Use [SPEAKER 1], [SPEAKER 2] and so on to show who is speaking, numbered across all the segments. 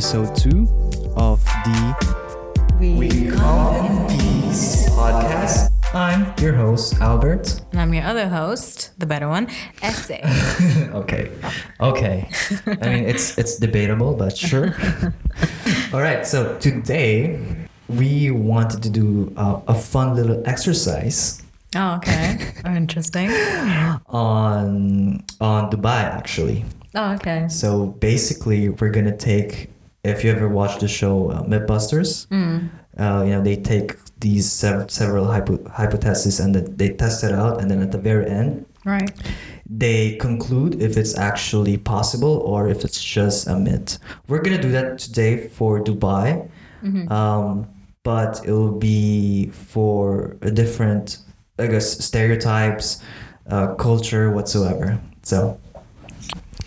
[SPEAKER 1] episode two of the
[SPEAKER 2] We,
[SPEAKER 1] Come in Peace podcast. I'm your host, Albert.
[SPEAKER 2] And I'm your other host, the better one, Essay.
[SPEAKER 1] okay. Okay. I mean, it's it's debatable, but sure. All right. So today we wanted to do uh, a fun little exercise
[SPEAKER 2] oh, okay. Oh, interesting.
[SPEAKER 1] on on Dubai actually.
[SPEAKER 2] Oh, okay.
[SPEAKER 1] So basically, we're gonna take. If you ever watched the show uh, Mythbusters, uh, you know they take these sev- several hypo- hypotheses and then they test it out, and then at the very end,
[SPEAKER 2] Right.
[SPEAKER 1] they conclude if it's actually possible or if it's just a myth. We're gonna do that today for Dubai, um, but it will be for a different, I guess, stereotypes, uh, culture whatsoever. So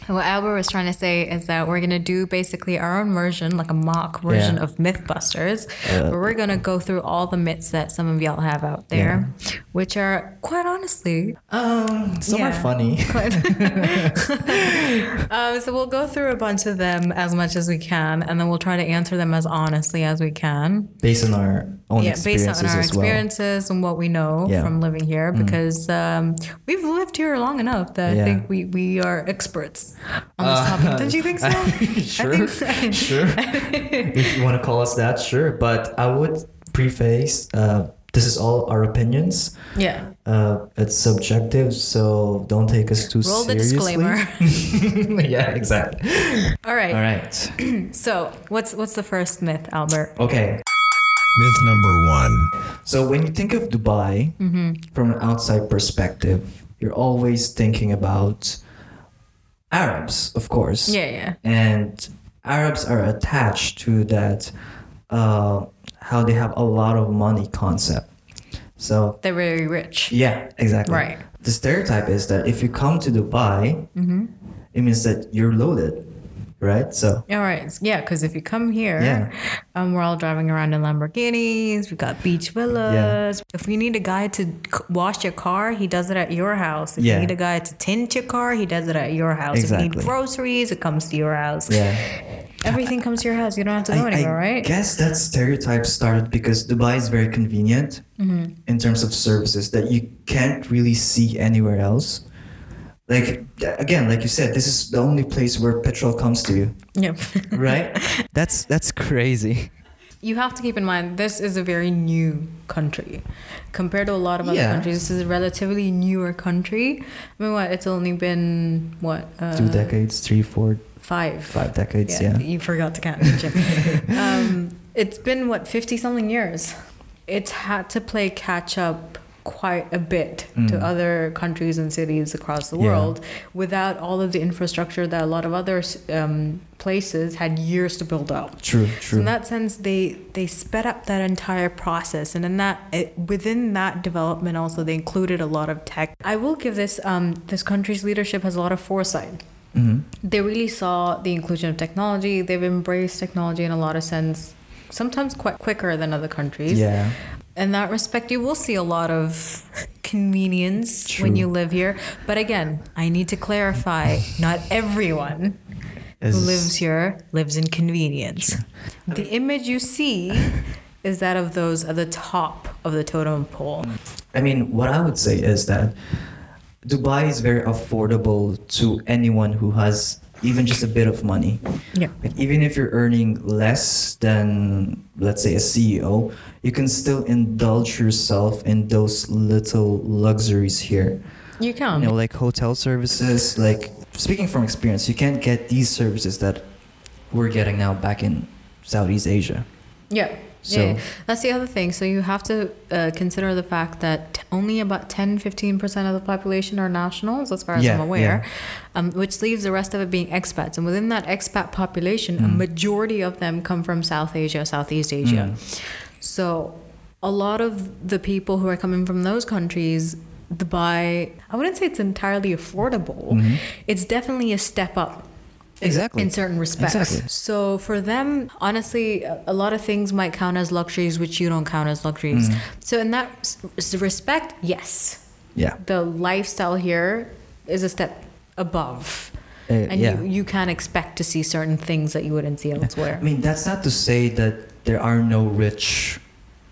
[SPEAKER 2] What Albert was trying to say is that we're going to do basically our own version, like a mock version
[SPEAKER 1] Yeah.
[SPEAKER 2] of Mythbusters,
[SPEAKER 1] Uh,
[SPEAKER 2] where we're going to go through all the myths that some of y'all have out there, which are quite honestly
[SPEAKER 1] um, some are funny.
[SPEAKER 2] Um, so we'll go through a bunch of them as much as we can, and then we'll try to answer them as honestly as we can.
[SPEAKER 1] based on our own
[SPEAKER 2] yeah, based on our
[SPEAKER 1] as well.
[SPEAKER 2] experiences and what we know
[SPEAKER 1] Yeah. Mm.
[SPEAKER 2] from living here, because um, we've lived here long enough that
[SPEAKER 1] Yeah.
[SPEAKER 2] I think we, we are experts on this topic. Don't you think so?
[SPEAKER 1] sure,
[SPEAKER 2] think-
[SPEAKER 1] sure. if you want to call us that, sure. But I would preface uh, this is all our opinions.
[SPEAKER 2] yeah.
[SPEAKER 1] Uh, it's subjective, so don't take us too
[SPEAKER 2] Roll the
[SPEAKER 1] seriously.
[SPEAKER 2] disclaimer.
[SPEAKER 1] yeah, exactly.
[SPEAKER 2] All right.
[SPEAKER 1] All right.
[SPEAKER 2] So what's what's the first myth, Albert?
[SPEAKER 1] Okay.
[SPEAKER 3] Myth number one.
[SPEAKER 1] So when you think of Dubai from an outside perspective, you're always thinking about Arabs, of course.
[SPEAKER 2] Yeah, yeah.
[SPEAKER 1] and Arabs are attached to that uh, how they have a lot of money concept. So
[SPEAKER 2] They're very rich.
[SPEAKER 1] yeah, exactly.
[SPEAKER 2] Right.
[SPEAKER 1] The stereotype is that if you come to Dubai,
[SPEAKER 2] Mm-hmm.
[SPEAKER 1] it means that you're loaded, right? So
[SPEAKER 2] All right. Yeah, because if you come here,
[SPEAKER 1] Yeah.
[SPEAKER 2] um, we're all driving around in Lamborghinis. We've got beach villas. If you need a guy to wash your car, he does it at your house. If
[SPEAKER 1] Yeah.
[SPEAKER 2] you need a guy to tint your car, he does it at your house. Exactly. If you need groceries, it comes to your house.
[SPEAKER 1] yeah,
[SPEAKER 2] Everything comes to your house. You don't have to go
[SPEAKER 1] I,
[SPEAKER 2] anywhere,
[SPEAKER 1] I
[SPEAKER 2] right?
[SPEAKER 1] I guess that stereotype started because Dubai is very convenient
[SPEAKER 2] Mm-hmm.
[SPEAKER 1] in terms of services that you can't really see anywhere else. Like again, like you said, this is the only place where petrol comes to you.
[SPEAKER 2] Yep.
[SPEAKER 1] right? that's that's crazy.
[SPEAKER 2] you have to keep in mind this is a very new country compared to a lot of other
[SPEAKER 1] Yeah.
[SPEAKER 2] countries. This is a relatively newer country. I mean, what? It's only been what? Uh,
[SPEAKER 1] Two decades, three, four,
[SPEAKER 2] Five.
[SPEAKER 1] five decades. Yeah.
[SPEAKER 2] You forgot to count. um, it's been what fifty something years. It's had to play catch up quite a bit to other countries and cities across the
[SPEAKER 1] Mm. Yeah.
[SPEAKER 2] world without all of the infrastructure that a lot of other um, places had years to build up.
[SPEAKER 1] True,
[SPEAKER 2] So
[SPEAKER 1] true.
[SPEAKER 2] in that sense, they they sped up that entire process, and in that it, within that development, also they included a lot of tech. I will give this um, this country's leadership has a lot of foresight.
[SPEAKER 1] hmm
[SPEAKER 2] They really saw the inclusion of technology. They've embraced technology in a lot of sense, sometimes quite quicker than other countries.
[SPEAKER 1] Yeah.
[SPEAKER 2] In that respect, you will see a lot of convenience
[SPEAKER 1] True.
[SPEAKER 2] when you live here. But again, I need to clarify: not everyone who lives here lives in convenience. The image you see is that of those at the top of the totem pole.
[SPEAKER 1] I mean, what I would say is that Dubai is very affordable to anyone who has even just a bit of money.
[SPEAKER 2] Yeah.
[SPEAKER 1] Like even if you're earning less than, let's say, a CEO, you can still indulge yourself in those little luxuries here.
[SPEAKER 2] You can.
[SPEAKER 1] you know like hotel services like speaking from experience you can't get these services that we're getting now back in southeast asia
[SPEAKER 2] Yeah.
[SPEAKER 1] So-
[SPEAKER 2] yeah, that's the other thing. So you have to uh, consider the fact that t- only about 10 15% of the population are nationals, as far as
[SPEAKER 1] Yeah,
[SPEAKER 2] I'm aware,
[SPEAKER 1] yeah.
[SPEAKER 2] um, which leaves the rest of it being expats. And within that expat population,
[SPEAKER 1] Mm.
[SPEAKER 2] a majority of them come from South Asia, Southeast Asia.
[SPEAKER 1] Mm.
[SPEAKER 2] So a lot of the people who are coming from those countries, Dubai, I wouldn't say it's entirely affordable.
[SPEAKER 1] Mhm.
[SPEAKER 2] It's definitely a step up
[SPEAKER 1] exactly
[SPEAKER 2] in certain respects.
[SPEAKER 1] Exactly.
[SPEAKER 2] So for them, honestly, a a lot of things might count as luxuries, which you don't count as luxuries.
[SPEAKER 1] Mm.
[SPEAKER 2] So in that respect, yes,
[SPEAKER 1] yeah
[SPEAKER 2] the lifestyle here is a step above.
[SPEAKER 1] Uh,
[SPEAKER 2] And
[SPEAKER 1] yeah.
[SPEAKER 2] you, you can expect to see certain things that you wouldn't see elsewhere.
[SPEAKER 1] I mean, that's not to say that there are no rich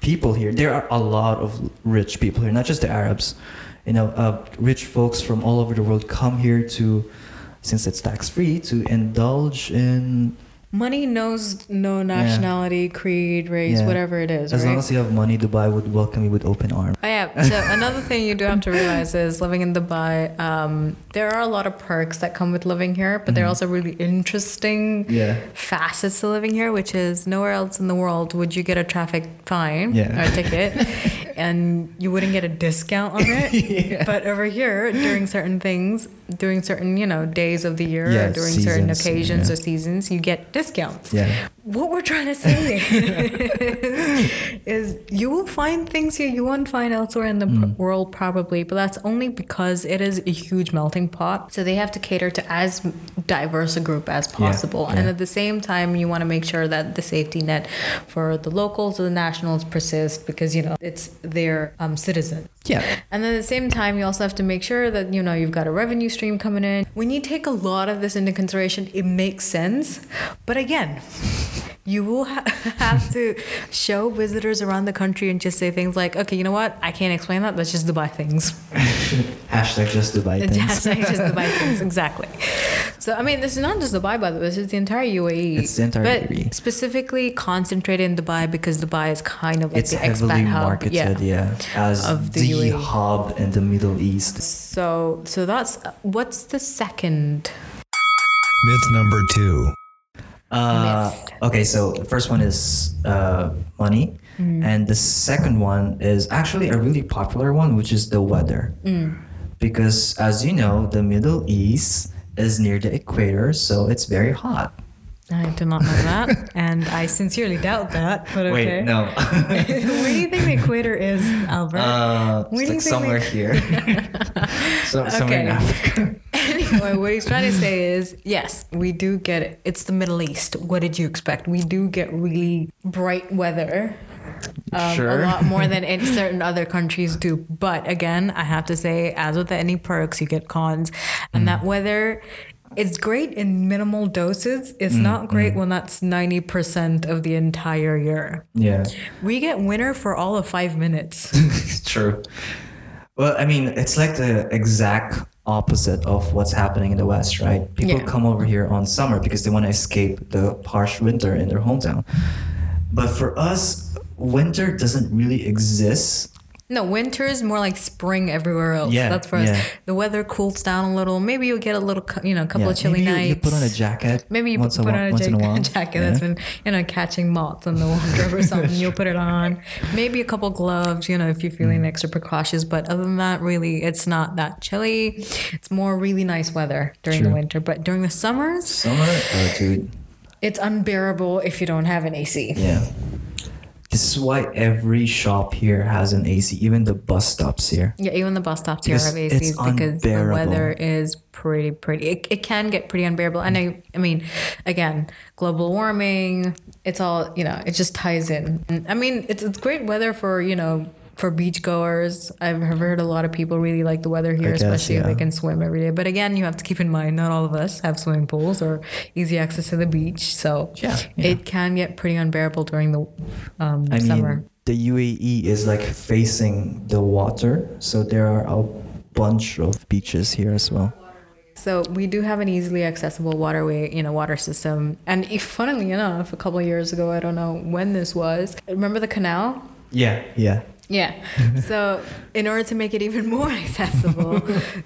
[SPEAKER 1] people here. There are a lot of rich people here, not just the Arabs. You know, uh, rich folks from all over the world come here to, since it's tax free, to indulge in.
[SPEAKER 2] Money knows no nationality, creed, race,
[SPEAKER 1] Yeah.
[SPEAKER 2] whatever it is,
[SPEAKER 1] As
[SPEAKER 2] right?
[SPEAKER 1] long as you have money, Dubai would welcome you with open arms.
[SPEAKER 2] Oh, yeah. So another thing you do have to realize is living in Dubai, um, there are a lot of perks that come with living here, but there are
[SPEAKER 1] Mhm.
[SPEAKER 2] also really interesting
[SPEAKER 1] Yeah.
[SPEAKER 2] facets to living here, which is nowhere else in the world would you get a traffic fine
[SPEAKER 1] Yeah.
[SPEAKER 2] or a ticket, and you wouldn't get a discount on it.
[SPEAKER 1] Yeah.
[SPEAKER 2] But over here, during certain things, during certain you know days of the year, or during certain occasions
[SPEAKER 1] yeah.
[SPEAKER 2] or seasons, you get discounts.
[SPEAKER 1] Yeah.
[SPEAKER 2] What we're trying to say is, is you will find things here you won't find elsewhere in the
[SPEAKER 1] Mm.
[SPEAKER 2] world probably, but that's only because it is a huge melting pot. So they have to cater to as diverse a group as possible, and
[SPEAKER 1] yeah.
[SPEAKER 2] at the same time, you want to make sure that the safety net for the locals or the nationals persist because you know it's their um, citizens.
[SPEAKER 1] Yeah.
[SPEAKER 2] And then at the same time, you also have to make sure that you know you've got a revenue stream coming in. When you take a lot of this into consideration, it makes sense. But again, you will ha- have to show visitors around the country and just say things like, "Okay, you know what? I can't explain that. That's just Dubai things."
[SPEAKER 1] Hashtag just Dubai things.
[SPEAKER 2] Hashtag just Dubai things. Exactly. So I mean, this is not just Dubai, by the way. This is the entire UAE.
[SPEAKER 1] It's the entire
[SPEAKER 2] but
[SPEAKER 1] UAE.
[SPEAKER 2] specifically concentrated in Dubai because Dubai is kind of like
[SPEAKER 1] It's
[SPEAKER 2] the
[SPEAKER 1] heavily
[SPEAKER 2] expat hub.
[SPEAKER 1] marketed, yeah, as
[SPEAKER 2] of the
[SPEAKER 1] the,
[SPEAKER 2] UAE.
[SPEAKER 1] hub in the Middle East.
[SPEAKER 2] So so that's what's the second
[SPEAKER 3] Myth number two.
[SPEAKER 1] Uh, okay, so the first one is uh, money,
[SPEAKER 2] Mm.
[SPEAKER 1] and the second one is actually a really popular one, which is the weather.
[SPEAKER 2] Mm.
[SPEAKER 1] Because as you know, the Middle East is near the equator, so it's very hot.
[SPEAKER 2] I do not know that, and I sincerely doubt that. But okay.
[SPEAKER 1] Wait, no.
[SPEAKER 2] Where do you think the equator is, Albert?
[SPEAKER 1] uh,
[SPEAKER 2] Where
[SPEAKER 1] it's
[SPEAKER 2] do you
[SPEAKER 1] like
[SPEAKER 2] think
[SPEAKER 1] somewhere here. so, Somewhere in
[SPEAKER 2] Okay.
[SPEAKER 1] Africa.
[SPEAKER 2] What he's trying to say is, yes, we do get it. It's the Middle East. What did you expect? We do get really bright weather. Um,
[SPEAKER 1] Sure.
[SPEAKER 2] A lot more than in certain other countries do. But again, I have to say, as with any perks, you get cons. And
[SPEAKER 1] Mm.
[SPEAKER 2] that weather, it's great in minimal doses. It's
[SPEAKER 1] Mm,
[SPEAKER 2] not great when that's 90% of the entire year.
[SPEAKER 1] Yeah.
[SPEAKER 2] We get winter for all of five minutes.
[SPEAKER 1] it's true. Well, I mean, it's like the exact opposite of what's happening in the West, right? People
[SPEAKER 2] Yeah.
[SPEAKER 1] come over here on summer because they want to escape the harsh winter in their hometown. But for us, winter doesn't really exist.
[SPEAKER 2] No, winter is more like spring everywhere else.
[SPEAKER 1] Yeah,
[SPEAKER 2] That's for us.
[SPEAKER 1] yeah.
[SPEAKER 2] The weather cools down a little. Maybe you'll get a little, you know, a couple of chilly
[SPEAKER 1] maybe you,
[SPEAKER 2] nights.
[SPEAKER 1] you put on a jacket.
[SPEAKER 2] Maybe you put on a
[SPEAKER 1] once in a
[SPEAKER 2] jacket, jacket
[SPEAKER 1] Yeah.
[SPEAKER 2] that's been, you know, catching moths in the wardrobe or something. You'll put it on. Maybe a couple gloves, you know, if you're
[SPEAKER 1] Mm.
[SPEAKER 2] feeling extra precautious. But other than that, really, it's not that chilly. It's more really nice weather during the winter. But during the summers,
[SPEAKER 1] Summer, oh, dude.
[SPEAKER 2] it's unbearable if you don't have an AC.
[SPEAKER 1] Yeah. This is why every shop here has an AC, even the bus stops here.
[SPEAKER 2] Yeah, even the bus stops here have ACs because the weather is pretty, pretty. It, it can get pretty unbearable. And I, I mean, again, global warming. It's all you know. It just ties in. I mean, it's it's great weather for you know for beachgoers. I've heard a lot of people really like the weather here,
[SPEAKER 1] guess,
[SPEAKER 2] especially if they can swim every day. But again, you have to keep in mind not all of us have swimming pools or easy access to the beach, so
[SPEAKER 1] Yeah, yeah.
[SPEAKER 2] it can get pretty unbearable during the um,
[SPEAKER 1] I
[SPEAKER 2] summer.
[SPEAKER 1] mean, the UAE is like facing the water, so there are a bunch of beaches here as well.
[SPEAKER 2] So we do have an easily accessible waterway, you know, water system. And if, funnily enough, a couple of years ago, I don't know when this was. Remember the canal?
[SPEAKER 1] Yeah, yeah.
[SPEAKER 2] Yeah. so in order to make it even more accessible,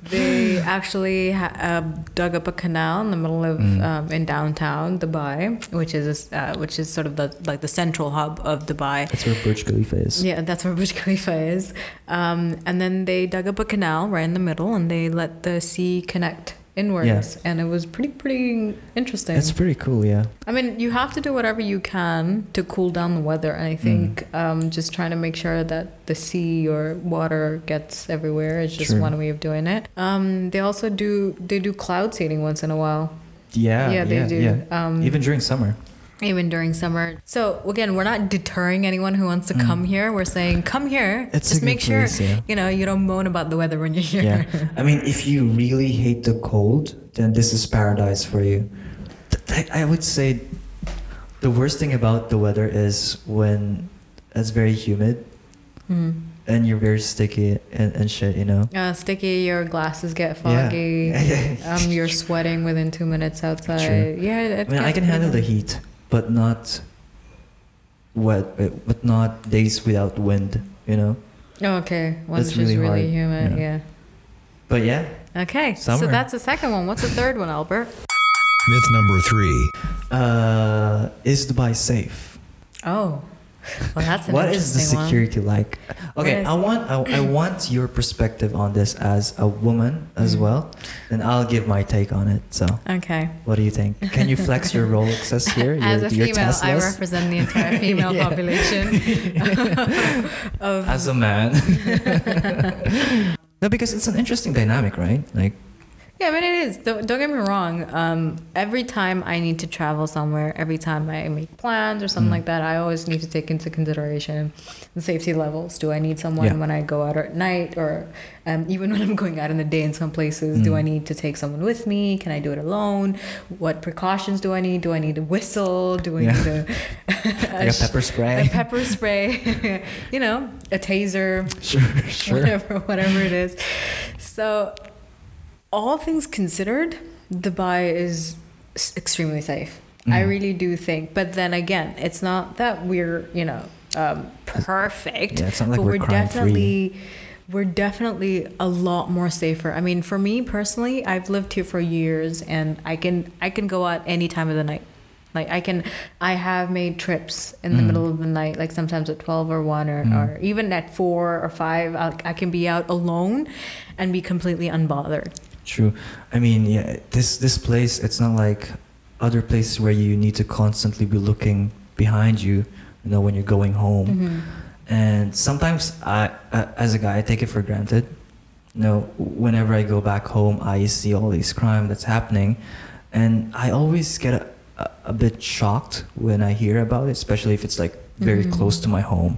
[SPEAKER 2] they actually ha- uh, dug up a canal in the middle of um, in downtown Dubai, which is uh, which is sort of the like the central hub of Dubai.
[SPEAKER 1] That's where Burj Khalifa is.
[SPEAKER 2] Yeah, that's where Burj Khalifa is. Um, and then they dug up a canal right in the middle, and they let the sea connect inwards,
[SPEAKER 1] Yeah.
[SPEAKER 2] and it was pretty pretty interesting.
[SPEAKER 1] That's pretty cool, yeah.
[SPEAKER 2] I mean, you have to do whatever you can to cool down the weather, and I think
[SPEAKER 1] Mm.
[SPEAKER 2] um, just trying to make sure that the sea or water gets everywhere is just
[SPEAKER 1] True.
[SPEAKER 2] one way of doing it. Um, they also do they do cloud seeding once in a while.
[SPEAKER 1] Yeah,
[SPEAKER 2] Yeah, they
[SPEAKER 1] yeah,
[SPEAKER 2] do.
[SPEAKER 1] yeah.
[SPEAKER 2] Um,
[SPEAKER 1] Even during summer.
[SPEAKER 2] Even during summer. So again, we're not deterring anyone who wants to come here. We're saying come here.
[SPEAKER 1] Mm. It's
[SPEAKER 2] Just
[SPEAKER 1] good
[SPEAKER 2] make sure
[SPEAKER 1] place, yeah.
[SPEAKER 2] you know you don't moan about the weather when you're here.
[SPEAKER 1] Yeah. I mean, if you really hate the cold, then this is paradise for you. I would say the worst thing about the weather is when it's very humid
[SPEAKER 2] Mm.
[SPEAKER 1] and you're very sticky and, and shit, you know?
[SPEAKER 2] Uh, sticky, your glasses get foggy.
[SPEAKER 1] Yeah.
[SPEAKER 2] um, you're sweating within two minutes outside.
[SPEAKER 1] True.
[SPEAKER 2] Yeah,
[SPEAKER 1] I mean, I can handle the heat, but not wet, uh, but not days without wind, you know?
[SPEAKER 2] Oh, okay. One's
[SPEAKER 1] That's really
[SPEAKER 2] really
[SPEAKER 1] hard.
[SPEAKER 2] humid.
[SPEAKER 1] Yeah.
[SPEAKER 2] Yeah.
[SPEAKER 1] But yeah,
[SPEAKER 2] Okay. So that's the second one. What's the third one, Albert?
[SPEAKER 3] Myth number three.
[SPEAKER 1] uh, is Dubai safe?
[SPEAKER 2] Oh. Well, that's
[SPEAKER 1] What is the
[SPEAKER 2] interesting one.
[SPEAKER 1] security like? Okay, I want I, I want your perspective on this as a woman as
[SPEAKER 2] Mm.
[SPEAKER 1] well, and I'll give my take on it. So,
[SPEAKER 2] Okay.
[SPEAKER 1] what do you think? Can you flex your Rolexes here?
[SPEAKER 2] As
[SPEAKER 1] your,
[SPEAKER 2] a
[SPEAKER 1] your
[SPEAKER 2] female, I represent the entire female population of
[SPEAKER 1] as a man. no, because it's an interesting dynamic, right? Like,
[SPEAKER 2] Yeah, I mean it is. Don't, don't get me wrong. Um, every time I need to travel somewhere, every time I make plans or something
[SPEAKER 1] Mm.
[SPEAKER 2] like that, I always need to take into consideration the safety levels. Do I need someone
[SPEAKER 1] Yeah.
[SPEAKER 2] when I go out at night, or um, even when I'm going out in the day in some places? Do
[SPEAKER 1] Mm.
[SPEAKER 2] I need to take someone with me? Can I do it alone? What precautions do I need? Do I need a whistle? Do I
[SPEAKER 1] Yeah.
[SPEAKER 2] need a,
[SPEAKER 1] like a pepper spray.
[SPEAKER 2] a pepper spray? you know, a taser
[SPEAKER 1] sure, sure.
[SPEAKER 2] whatever whatever it is so all things considered dubai is extremely safe i
[SPEAKER 1] Mhm.
[SPEAKER 2] really do think but then again it's not that we're you know um, perfect
[SPEAKER 1] Yeah, it's not like
[SPEAKER 2] but
[SPEAKER 1] we're
[SPEAKER 2] we're definitely we're definitely a lot more safer i mean for me personally i've lived here for years and i can i can go out any time of the night like i can i have made trips in the
[SPEAKER 1] Mm.
[SPEAKER 2] middle of the night like sometimes at 12 or 1 or,
[SPEAKER 1] Mm.
[SPEAKER 2] or even at 4 or 5 I'll, i can be out alone and be completely unbothered
[SPEAKER 1] True. I mean, yeah, this this place, it's not like other places where you need to constantly be looking behind you, you know, when you're going home.
[SPEAKER 2] Mhm.
[SPEAKER 1] And sometimes I, as a guy, I take it for granted. You know, whenever I go back home, I see all these crime that's happening, and I always get a, a, a bit shocked when I hear about it, especially if it's like very
[SPEAKER 2] Mhm.
[SPEAKER 1] close to my home.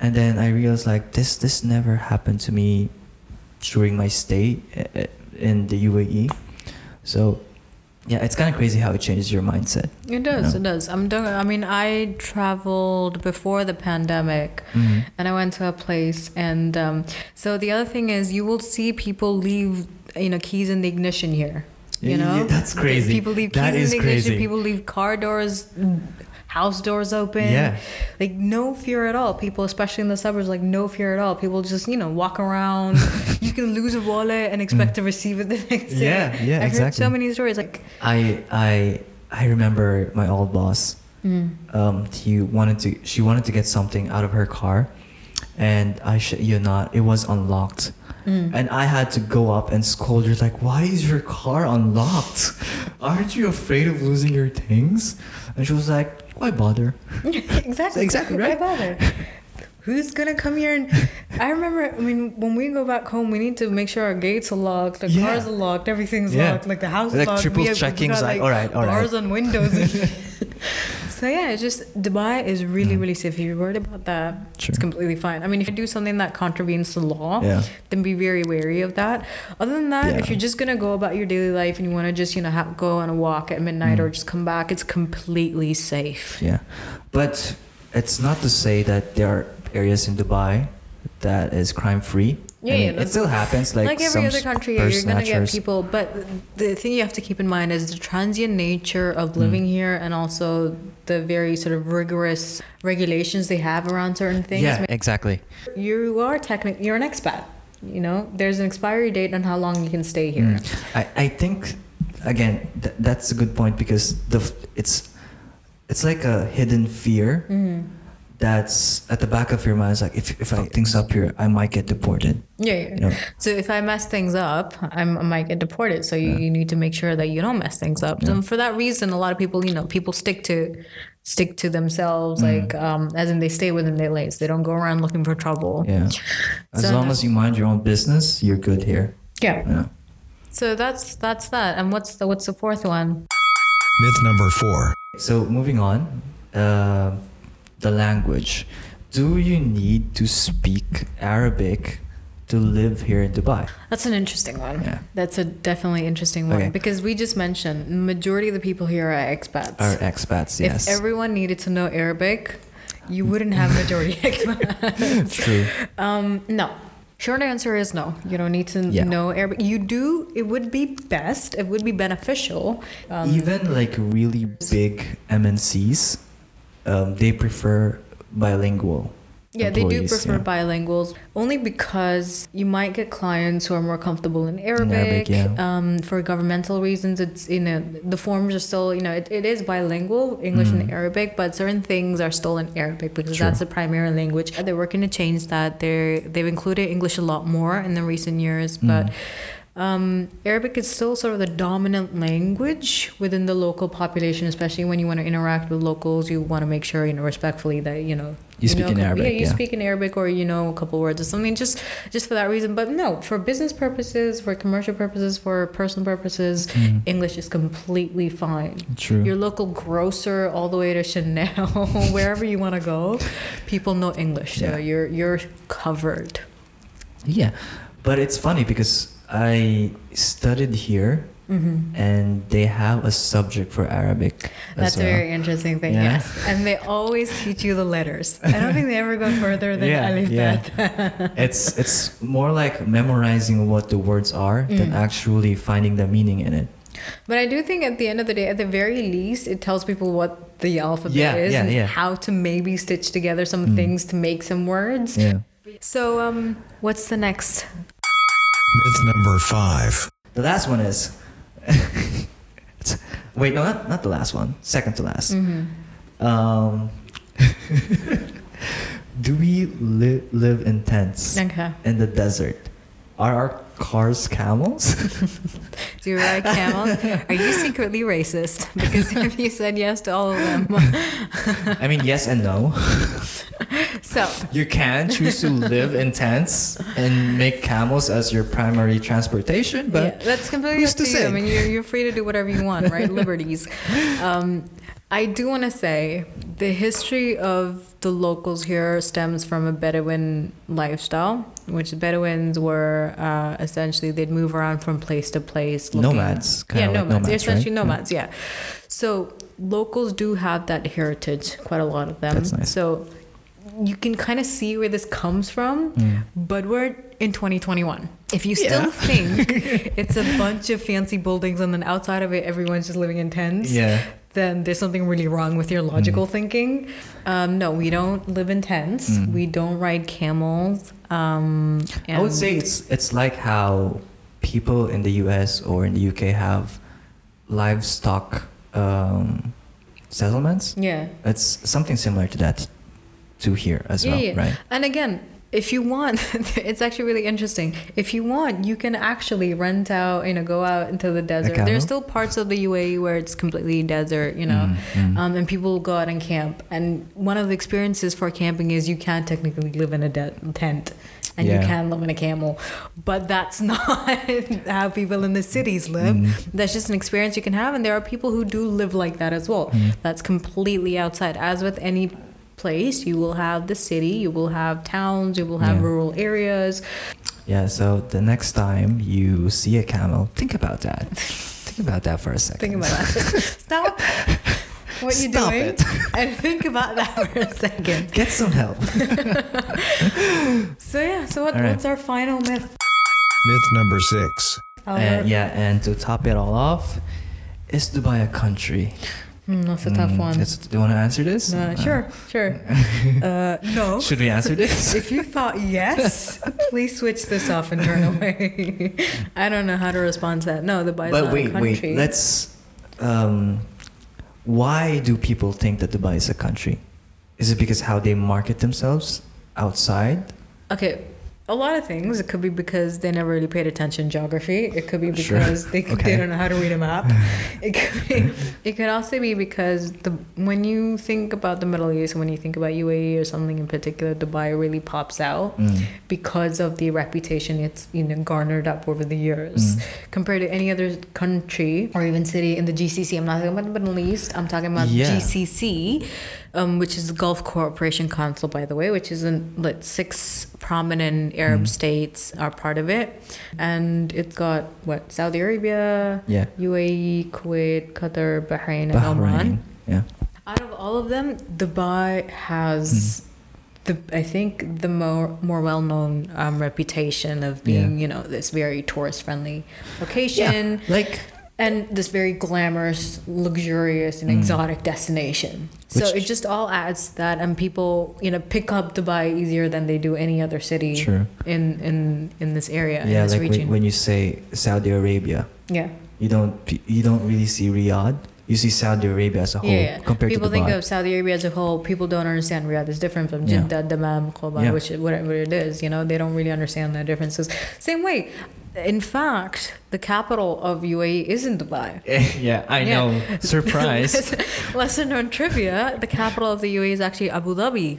[SPEAKER 1] And then I realize like this this never happened to me during my stay uh, in the UAE. So yeah, it's kind of crazy how it changes your mindset.
[SPEAKER 2] it does
[SPEAKER 1] No.
[SPEAKER 2] it does i'm doing i mean i traveled before the pandemic
[SPEAKER 1] Mhm.
[SPEAKER 2] and I went to a place, and um, so the other thing is, you will see people leave, you know, keys in the ignition here. You know,
[SPEAKER 1] yeah, that's crazy.
[SPEAKER 2] People leave keys
[SPEAKER 1] That
[SPEAKER 2] in
[SPEAKER 1] is
[SPEAKER 2] the ignition. People leave car doors, house doors open.
[SPEAKER 1] Yeah.
[SPEAKER 2] like no fear at all. People, especially in the suburbs, like no fear at all. People just, you know, walk around. you can lose a wallet and expect to receive it the next day.
[SPEAKER 1] Mm. Yeah, yeah,
[SPEAKER 2] I've heard so many stories. Like,
[SPEAKER 1] I I I remember my old boss.
[SPEAKER 2] mm,
[SPEAKER 1] Um, he wanted to. She wanted to get something out of her car, and I should. you not, it was unlocked.
[SPEAKER 2] Mm.
[SPEAKER 1] And I had to go up and scold her like, "Why is your car unlocked? Aren't you afraid of losing your things?" And she was like, "Why bother?"
[SPEAKER 2] exactly.
[SPEAKER 1] Exactly,
[SPEAKER 2] Why bother? Who's gonna come here and I remember I mean when we go back home we need to make sure our gates are locked, the
[SPEAKER 1] Yeah.
[SPEAKER 2] cars are locked, everything's
[SPEAKER 1] Yeah.
[SPEAKER 2] locked, like the house
[SPEAKER 1] Like
[SPEAKER 2] is locked.
[SPEAKER 1] triple
[SPEAKER 2] we have,
[SPEAKER 1] checking,
[SPEAKER 2] we got,
[SPEAKER 1] like, all right, all
[SPEAKER 2] bars
[SPEAKER 1] right.
[SPEAKER 2] on windows. so yeah, it's just Dubai is really,
[SPEAKER 1] Mm.
[SPEAKER 2] really safe. If you're worried about that,
[SPEAKER 1] Sure.
[SPEAKER 2] it's completely fine. I mean if you do something that contravenes the law,
[SPEAKER 1] Yeah.
[SPEAKER 2] then be very wary of that. Other than that,
[SPEAKER 1] Yeah.
[SPEAKER 2] if you're just gonna go about your daily life and you want to just you know ha- go on a walk at midnight
[SPEAKER 1] Mm.
[SPEAKER 2] or just come back, it's completely safe.
[SPEAKER 1] Yeah, but it's not to say that there are areas in Dubai that is crime free.
[SPEAKER 2] Yeah,
[SPEAKER 1] I mean,
[SPEAKER 2] yeah,
[SPEAKER 1] it still happens. Like,
[SPEAKER 2] Like, every
[SPEAKER 1] some
[SPEAKER 2] other country, you're gonna get people. But the thing you have to keep in mind is the transient nature
[SPEAKER 1] Mm.
[SPEAKER 2] of living here, and also the very sort of rigorous regulations they have around certain things.
[SPEAKER 1] Yeah, exactly.
[SPEAKER 2] You are technically you're an expat. You know, there's an expiry date on how long you can stay here.
[SPEAKER 1] Mm. I, I think again th- that's a good point because the it's it's like a hidden fear
[SPEAKER 2] Mhm.
[SPEAKER 1] That's at the back of your mind. It's like if if I fuck things up here, I might get deported.
[SPEAKER 2] Yeah, yeah.
[SPEAKER 1] You know?
[SPEAKER 2] So if I mess things up, I'm, I might get deported. So you,
[SPEAKER 1] Yeah.
[SPEAKER 2] you need to make sure that you don't mess things up.
[SPEAKER 1] Yeah.
[SPEAKER 2] So for that reason, a lot of people, you know, people stick to stick to themselves,
[SPEAKER 1] Mm.
[SPEAKER 2] like um, as in they stay within their lanes. They don't go around looking for trouble.
[SPEAKER 1] Yeah. As
[SPEAKER 2] So
[SPEAKER 1] long as you mind your own business, you're good here.
[SPEAKER 2] Yeah.
[SPEAKER 1] Yeah.
[SPEAKER 2] So that's that's that. And what's the what's the fourth one?
[SPEAKER 3] Myth number 4.
[SPEAKER 1] So moving on, uh, the language. Do you need to speak Arabic to live here in Dubai?
[SPEAKER 2] That's an interesting one.
[SPEAKER 1] Yeah.
[SPEAKER 2] That's a definitely interesting one
[SPEAKER 1] Okay.
[SPEAKER 2] because we just mentioned majority of the people here are expats.
[SPEAKER 1] Our expats, yes.
[SPEAKER 2] If everyone needed to know Arabic, you wouldn't have majority expats.
[SPEAKER 1] True.
[SPEAKER 2] Um, no. Short answer is no. You don't need to
[SPEAKER 1] Yeah.
[SPEAKER 2] know Arabic. You do. It would be best. It would be beneficial. Um,
[SPEAKER 1] Even like really big MNCs, um, they prefer bilingual.
[SPEAKER 2] yeah, they do prefer
[SPEAKER 1] yeah.
[SPEAKER 2] bilinguals only because you might get clients who are more comfortable in Arabic.
[SPEAKER 1] Arabic, yeah.
[SPEAKER 2] um, for governmental reasons, it's you know the forms are still you know it, it is bilingual English and Arabic, but certain things are still in Arabic because
[SPEAKER 1] Mm. True.
[SPEAKER 2] that's the primary language. They're working to change that. They're they've included English a lot more in the recent years,
[SPEAKER 1] Mm.
[SPEAKER 2] but. Um, Arabic is still sort of the dominant language within the local population, especially when you want to interact with locals. You want to make sure, you know, respectfully that you know
[SPEAKER 1] You speak
[SPEAKER 2] know
[SPEAKER 1] in Arabic,
[SPEAKER 2] Yeah, you
[SPEAKER 1] yeah.
[SPEAKER 2] speak in Arabic, or you know a couple words or something, just just for that reason. But no, for business purposes, for commercial purposes, for personal purposes,
[SPEAKER 1] Mm.
[SPEAKER 2] English is completely fine.
[SPEAKER 1] True.
[SPEAKER 2] Your local grocer, all the way to Chanel, wherever you want to go, people know English, so
[SPEAKER 1] Yeah.
[SPEAKER 2] you're you're covered.
[SPEAKER 1] Yeah, but it's funny because I studied here
[SPEAKER 2] hmm
[SPEAKER 1] and they have a subject for Arabic.
[SPEAKER 2] That's
[SPEAKER 1] as
[SPEAKER 2] a very interesting thing,
[SPEAKER 1] Yeah.
[SPEAKER 2] yes. And they always teach you the letters. I don't think they ever go further than
[SPEAKER 1] Yeah,
[SPEAKER 2] alif
[SPEAKER 1] yeah. It's it's more like memorizing what the words are than
[SPEAKER 2] Mm.
[SPEAKER 1] actually finding the meaning in it.
[SPEAKER 2] But I do think at the end of the day, at the very least, it tells people what the alphabet
[SPEAKER 1] Yeah,
[SPEAKER 2] is
[SPEAKER 1] yeah,
[SPEAKER 2] and
[SPEAKER 1] yeah.
[SPEAKER 2] how to maybe stitch together some
[SPEAKER 1] Mm.
[SPEAKER 2] things to make some words. So, um, what's the next?
[SPEAKER 3] Myth number 5.
[SPEAKER 1] The last one is. wait, no, not, not the last one. Second to last.
[SPEAKER 2] Mhm.
[SPEAKER 1] Um, do we li- live in tents
[SPEAKER 2] Okay.
[SPEAKER 1] in the desert? Are our cars camels?
[SPEAKER 2] Do you ride camels? Are you secretly racist? Because if you said yes to all of them,
[SPEAKER 1] I mean, yes and no.
[SPEAKER 2] so
[SPEAKER 1] You can choose to live in tents and make camels as your primary transportation, but
[SPEAKER 2] yeah, that's completely up to
[SPEAKER 1] to
[SPEAKER 2] you. I mean, you're, you're free to do whatever you want, right? Liberties. Um, I do want to say the history of the locals here stems from a Bedouin lifestyle, which Bedouins were uh, essentially they'd move around from place to place. looking-
[SPEAKER 1] Nomads,
[SPEAKER 2] Yeah,
[SPEAKER 1] like
[SPEAKER 2] nomads.
[SPEAKER 1] nomads,
[SPEAKER 2] They're essentially nomads. Yeah. So locals do have that heritage. Quite a lot of them.
[SPEAKER 1] That's nice.
[SPEAKER 2] So you can kind of see where this comes from,
[SPEAKER 1] Mm.
[SPEAKER 2] but we're in 2021. If you
[SPEAKER 1] Yeah.
[SPEAKER 2] still think it's a bunch of fancy buildings and then outside of it everyone's just living in tents,
[SPEAKER 1] yeah,
[SPEAKER 2] then there's something really wrong with your logical thinking. Um, no, we don't live in tents.
[SPEAKER 1] Mm.
[SPEAKER 2] We don't ride camels. Um,
[SPEAKER 1] I would say it's it's like how people in the U.S. or in the U.K. have livestock um, settlements.
[SPEAKER 2] yeah.
[SPEAKER 1] It's something similar to that to here as
[SPEAKER 2] Yeah,
[SPEAKER 1] well,
[SPEAKER 2] yeah.
[SPEAKER 1] right?
[SPEAKER 2] And again, if you want, it's actually really interesting. If you want, you can actually rent out, you know, go out into the desert. There's still parts of the UAE where it's completely desert, you know,
[SPEAKER 1] Mm, mm.
[SPEAKER 2] Um, and people go out and camp. And one of the experiences for camping is you can't technically live in a de- tent. And you can live in a camel, but that's not how people in the cities live.
[SPEAKER 1] Mm.
[SPEAKER 2] That's just an experience you can have, and there are people who do live like that as well.
[SPEAKER 1] Mm.
[SPEAKER 2] That's completely outside. As with any place, you will have the city, you will have towns, you will have
[SPEAKER 1] Yeah.
[SPEAKER 2] rural areas.
[SPEAKER 1] Yeah. So the next time you see a camel, think about that. think about that for a second.
[SPEAKER 2] Think about that. Stop what you're
[SPEAKER 1] Stop
[SPEAKER 2] doing
[SPEAKER 1] it.
[SPEAKER 2] and think about that for a second.
[SPEAKER 1] Get some help.
[SPEAKER 2] So yeah, so what,
[SPEAKER 1] All right.
[SPEAKER 2] what's our final myth?
[SPEAKER 3] Myth number 6.
[SPEAKER 1] and yeah, and to top it all off, is Dubai a country?
[SPEAKER 2] Hmm, that's a tough
[SPEAKER 1] Mm,
[SPEAKER 2] one.
[SPEAKER 1] do you want to answer this?
[SPEAKER 2] Uh, sure, sure. Uh, no.
[SPEAKER 1] Should we answer this?
[SPEAKER 2] If you thought yes, please switch this off and turn away. I don't know how to respond to that. No, the Dubai is a country.
[SPEAKER 1] but
[SPEAKER 2] not
[SPEAKER 1] wait, wait. Let's. Um, why do people think that Dubai is a country? Is it because how they market themselves outside?
[SPEAKER 2] Okay, a lot of things. It could be because they never really paid attention to geography. It could be
[SPEAKER 1] Sure.
[SPEAKER 2] because they,
[SPEAKER 1] Okay.
[SPEAKER 2] they don't know how to read a map. It could be, it could also be because the when you think about the Middle East, when you think about UAE or something in particular, Dubai really pops out
[SPEAKER 1] Mm.
[SPEAKER 2] because of the reputation it's you know garnered up over the years
[SPEAKER 1] Mm.
[SPEAKER 2] compared to any other country or even city in the GCC. I'm not talking about the Middle East. I'm talking about
[SPEAKER 1] Yeah.
[SPEAKER 2] GCC, um, which is the Gulf Cooperation Council, by the way, which is in like six prominent Arab
[SPEAKER 1] Mm.
[SPEAKER 2] states are part of it, and it's got what Saudi Arabia,
[SPEAKER 1] Yeah.
[SPEAKER 2] UAE, Kuwait, Qatar, Bahrain, and
[SPEAKER 1] Bahrain.
[SPEAKER 2] Oman.
[SPEAKER 1] Yeah.
[SPEAKER 2] Out of all of them, Dubai has
[SPEAKER 1] Hmm.
[SPEAKER 2] the I think the more more well known um, reputation of being
[SPEAKER 1] Yeah.
[SPEAKER 2] you know this very tourist friendly location
[SPEAKER 1] Like
[SPEAKER 2] and this very glamorous, luxurious, and
[SPEAKER 1] Mm.
[SPEAKER 2] exotic destination. so it just all adds that, and people you know pick up Dubai easier than they do any other city
[SPEAKER 1] True.
[SPEAKER 2] in in in this area in
[SPEAKER 1] yeah,
[SPEAKER 2] this
[SPEAKER 1] like
[SPEAKER 2] region.
[SPEAKER 1] when, when you say Saudi Arabia,
[SPEAKER 2] yeah.
[SPEAKER 1] you don't you don't really see Riyadh. You see Saudi Arabia as a whole
[SPEAKER 2] Yeah, yeah.
[SPEAKER 1] compared
[SPEAKER 2] people
[SPEAKER 1] to Dubai.
[SPEAKER 2] think of Saudi Arabia as a whole. People don't understand Riyadh is different from
[SPEAKER 1] Yeah.
[SPEAKER 2] Jeddah, Dammam, Khobar,
[SPEAKER 1] Yeah.
[SPEAKER 2] which whatever it is. You know, they don't really understand the differences. Same way, in fact, the capital of UAE is in Dubai.
[SPEAKER 1] yeah, I know. Surprise.
[SPEAKER 2] Lesson- Lesson known trivia: the capital of the UAE is actually Abu Dhabi.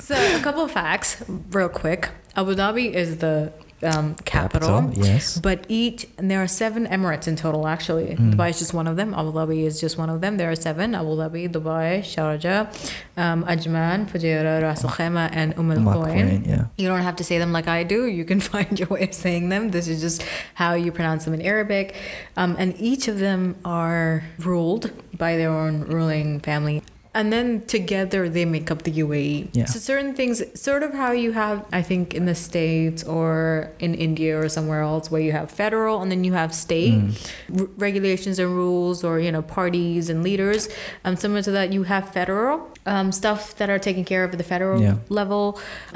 [SPEAKER 2] So, a couple of facts, real quick. Abu Dhabi is the um, capital.
[SPEAKER 1] yes.
[SPEAKER 2] But each, and there are seven emirates in total actually.
[SPEAKER 1] Mm.
[SPEAKER 2] Dubai is just one of them. Abu Dhabi is just one of them. There are seven Abu Dhabi, Dubai, Sharjah, um, Ajman, Fujairah, Ras Al Khaimah, and Umm Al
[SPEAKER 1] Umm
[SPEAKER 2] Quwain.
[SPEAKER 1] Quwain, yeah.
[SPEAKER 2] You don't have to say them like I do. You can find your way of saying them. This is just how you pronounce them in Arabic. Um, and each of them are ruled by their own ruling family. And then together they make up the UAE.
[SPEAKER 1] Yeah.
[SPEAKER 2] So certain things, sort of how you have, I think, in the States or in India or somewhere else, where you have federal and then you have state
[SPEAKER 1] Mm.
[SPEAKER 2] r- regulations and rules, or you know parties and leaders. Um, similar to that, you have federal um, stuff that are taken care of at the federal
[SPEAKER 1] Yeah.
[SPEAKER 2] level,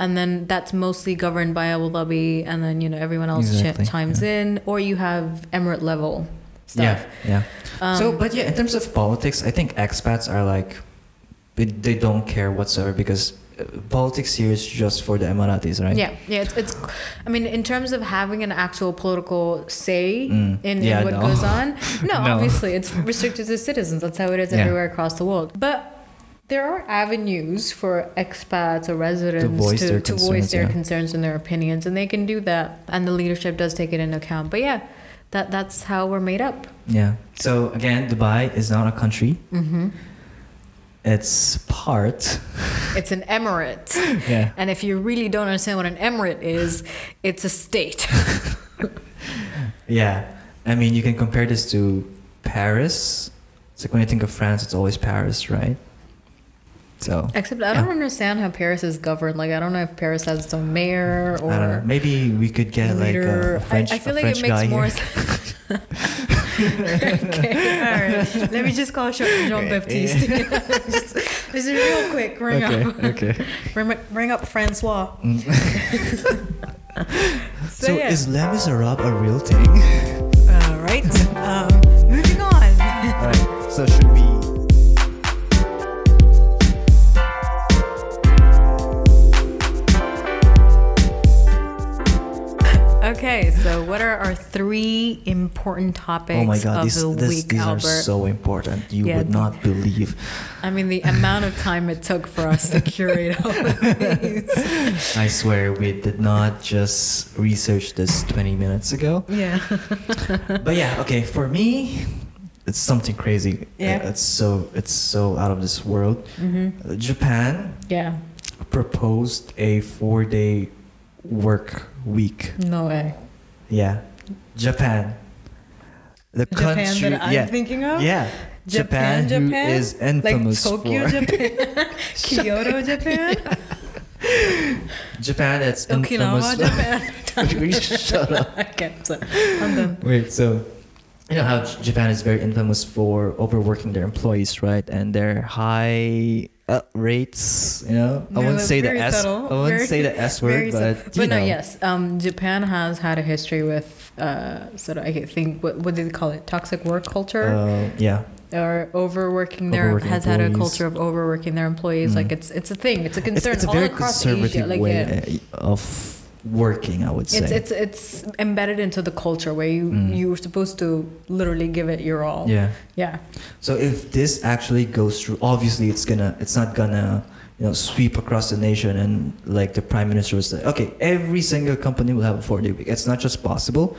[SPEAKER 2] and then that's mostly governed by Abu Dhabi, and then you know everyone else ch-
[SPEAKER 1] Exactly,
[SPEAKER 2] chimes in, or you have emirate level stuff.
[SPEAKER 1] Yeah, yeah.
[SPEAKER 2] Um,
[SPEAKER 1] so, but yeah, in terms of politics, I think expats are like, they, they don't care whatsoever because uh, politics here is just for the Emiratis, right?
[SPEAKER 2] Yeah, yeah. It's, it's. I mean, in terms of having an actual political say
[SPEAKER 1] Mm,
[SPEAKER 2] in,
[SPEAKER 1] yeah,
[SPEAKER 2] in what
[SPEAKER 1] no.
[SPEAKER 2] goes on, no,
[SPEAKER 1] No.
[SPEAKER 2] obviously it's restricted to citizens. That's how it is
[SPEAKER 1] Yeah.
[SPEAKER 2] everywhere across the world. But there are avenues for expats or residents
[SPEAKER 1] voice
[SPEAKER 2] to,
[SPEAKER 1] their
[SPEAKER 2] to voice their
[SPEAKER 1] yeah.
[SPEAKER 2] concerns and their opinions, and they can do that, and the leadership does take it into account. But yeah, that that's how we're made up.
[SPEAKER 1] Yeah. So again, Dubai is not a country.
[SPEAKER 2] hmm
[SPEAKER 1] It's part.
[SPEAKER 2] It's an emirate,
[SPEAKER 1] Yeah.
[SPEAKER 2] and if you really don't understand what an emirate is, it's a state.
[SPEAKER 1] Yeah. I mean, you can compare this to Paris. It's like when you think of France, it's always Paris, right? So
[SPEAKER 2] Except I don't understand how Paris is governed. Like I don't know if Paris has its own mayor or
[SPEAKER 1] I don't know. Maybe we could get like
[SPEAKER 2] leader.
[SPEAKER 1] a French,
[SPEAKER 2] I, I feel like
[SPEAKER 1] French
[SPEAKER 2] it makes more sense. okay, all right. Let me just call Jean Baptiste. This is real quick. Ring
[SPEAKER 1] okay.
[SPEAKER 2] up.
[SPEAKER 1] Okay.
[SPEAKER 2] Ring, ring up Francois.
[SPEAKER 1] So,
[SPEAKER 2] So, yeah.
[SPEAKER 1] is Les Miserables a real thing?
[SPEAKER 2] All right. Um, moving on.
[SPEAKER 1] Alright. So should we?
[SPEAKER 2] Okay, so what are our three important topics
[SPEAKER 1] Oh my God!
[SPEAKER 2] of
[SPEAKER 1] These
[SPEAKER 2] the
[SPEAKER 1] this,
[SPEAKER 2] week,
[SPEAKER 1] these
[SPEAKER 2] Albert?
[SPEAKER 1] are so important. You
[SPEAKER 2] Yeah.
[SPEAKER 1] would not believe.
[SPEAKER 2] I mean, the amount of time it took for us to curate all of these.
[SPEAKER 1] I swear we did not just research this 20 minutes ago.
[SPEAKER 2] Yeah.
[SPEAKER 1] But yeah, okay. For me, it's something crazy.
[SPEAKER 2] Yeah.
[SPEAKER 1] It's so it's so out of this world.
[SPEAKER 2] hmm
[SPEAKER 1] Uh, Japan
[SPEAKER 2] Yeah.
[SPEAKER 1] proposed a four-day work week.
[SPEAKER 2] No way.
[SPEAKER 1] Yeah, Japan. The
[SPEAKER 2] Japan
[SPEAKER 1] country.
[SPEAKER 2] that I'm
[SPEAKER 1] yeah.
[SPEAKER 2] thinking of?
[SPEAKER 1] Yeah.
[SPEAKER 2] Japan,
[SPEAKER 1] who
[SPEAKER 2] Japan?
[SPEAKER 1] is infamous
[SPEAKER 2] like Tokyo,
[SPEAKER 1] for
[SPEAKER 2] Japan, Kyoto, Japan,
[SPEAKER 1] Japan. It's
[SPEAKER 2] Okinawa,
[SPEAKER 1] infamous.
[SPEAKER 2] Japan.
[SPEAKER 1] Shut up.
[SPEAKER 2] okay, so I'm done.
[SPEAKER 1] Wait, so you know how Japan is very infamous for overworking their employees, right? And their high uh, rates. You know, I
[SPEAKER 2] Yeah,
[SPEAKER 1] wouldn't say the
[SPEAKER 2] very
[SPEAKER 1] S.
[SPEAKER 2] subtle,
[SPEAKER 1] I wouldn't
[SPEAKER 2] very-
[SPEAKER 1] say the S word,
[SPEAKER 2] sad.
[SPEAKER 1] but you
[SPEAKER 2] but no, yes. Um, Japan has had a history with uh, sort of I think what what do they call it? Toxic work culture.
[SPEAKER 1] Uh, yeah.
[SPEAKER 2] or overworking their
[SPEAKER 1] Overworking
[SPEAKER 2] has had a culture of overworking their employees.
[SPEAKER 1] Mm.
[SPEAKER 2] Like it's it's a thing. It's a concern
[SPEAKER 1] it's a
[SPEAKER 2] all
[SPEAKER 1] very
[SPEAKER 2] across
[SPEAKER 1] conservative
[SPEAKER 2] Asia. Like
[SPEAKER 1] way
[SPEAKER 2] yeah.
[SPEAKER 1] of working. I would say.
[SPEAKER 2] It's it's it's embedded into the culture where you
[SPEAKER 1] Mm.
[SPEAKER 2] you're supposed to literally give it your all.
[SPEAKER 1] yeah.
[SPEAKER 2] Yeah.
[SPEAKER 1] So if this actually goes through, obviously it's gonna, it's not gonna, you know, sweep across the nation and like the prime minister was like, okay, every single company will have a four-day week. It's not just possible.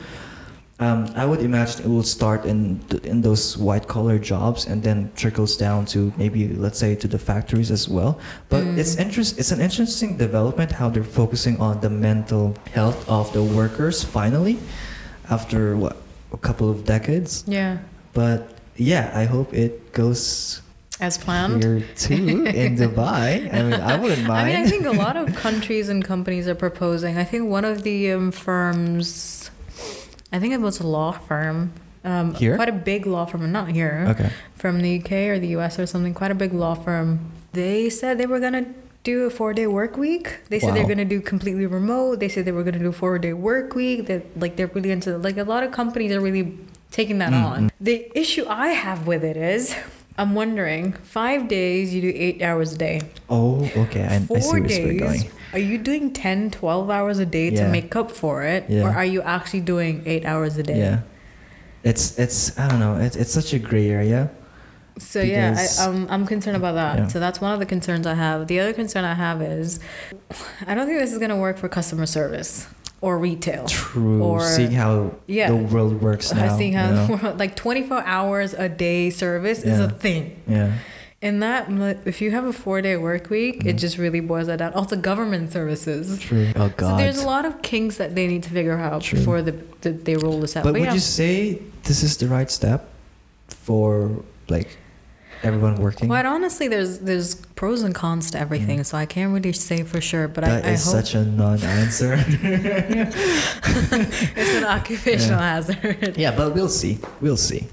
[SPEAKER 1] Um, I would imagine it will start in th- in those white-collar jobs and then trickles down to maybe let's say to the factories as well. But
[SPEAKER 2] Mm.
[SPEAKER 1] it's interest, it's an interesting development how they're focusing on the mental health of the workers finally, after what a couple of decades.
[SPEAKER 2] Yeah.
[SPEAKER 1] But yeah, I hope it goes
[SPEAKER 2] As planned.
[SPEAKER 1] here too in Dubai. I mean, I wouldn't mind.
[SPEAKER 2] I mean, I think a lot of countries and companies are proposing. I think one of the um, firms, I think it was a law firm. Um,
[SPEAKER 1] Here?
[SPEAKER 2] Quite a big law firm, not here.
[SPEAKER 1] Okay.
[SPEAKER 2] From the UK or the US or something. Quite a big law firm. They said they were gonna do a four-day work week. They said they're gonna do completely remote. They said they were gonna do a four-day work week. That like they're really into like a lot of companies are really taking that
[SPEAKER 1] Mm,
[SPEAKER 2] on. The issue I have with it is. I'm wondering, five days, you do eight hours a day.
[SPEAKER 1] Oh, okay. I, I see
[SPEAKER 2] Four
[SPEAKER 1] where
[SPEAKER 2] days,
[SPEAKER 1] going.
[SPEAKER 2] Are you doing 10, 12 hours a day to make up for it?
[SPEAKER 1] Yeah.
[SPEAKER 2] Or are you actually doing eight hours a day?
[SPEAKER 1] Yeah. It's it's I don't know. It's it's such a gray area.
[SPEAKER 2] So yeah, I, um, I'm concerned about that.
[SPEAKER 1] Yeah.
[SPEAKER 2] So that's one of the concerns I have. The other concern I have is, I don't think this is gonna work for customer service or retail.
[SPEAKER 1] True.
[SPEAKER 2] Or-
[SPEAKER 1] seeing how
[SPEAKER 2] Yeah.
[SPEAKER 1] the world works now.
[SPEAKER 2] I think
[SPEAKER 1] you
[SPEAKER 2] how
[SPEAKER 1] know?
[SPEAKER 2] like 24 hours a day service is a thing.
[SPEAKER 1] Yeah.
[SPEAKER 2] And that, if you have a four day work week, it
[SPEAKER 1] Mhm.
[SPEAKER 2] just really boils that down. Also, government services.
[SPEAKER 1] True. Oh God.
[SPEAKER 2] So there's a lot of kinks that they need to figure out
[SPEAKER 1] True.
[SPEAKER 2] before the, the, they roll this out.
[SPEAKER 1] but would
[SPEAKER 2] yeah.
[SPEAKER 1] you say this is the right step for like everyone working?
[SPEAKER 2] Quite honestly, there's there's pros and cons to everything, so I can't really say for sure. But
[SPEAKER 1] Mm. That
[SPEAKER 2] I, I
[SPEAKER 1] is
[SPEAKER 2] hope
[SPEAKER 1] such a non-answer.
[SPEAKER 2] it's an occupational
[SPEAKER 1] Yeah.
[SPEAKER 2] hazard.
[SPEAKER 1] yeah, but we'll see. We'll see.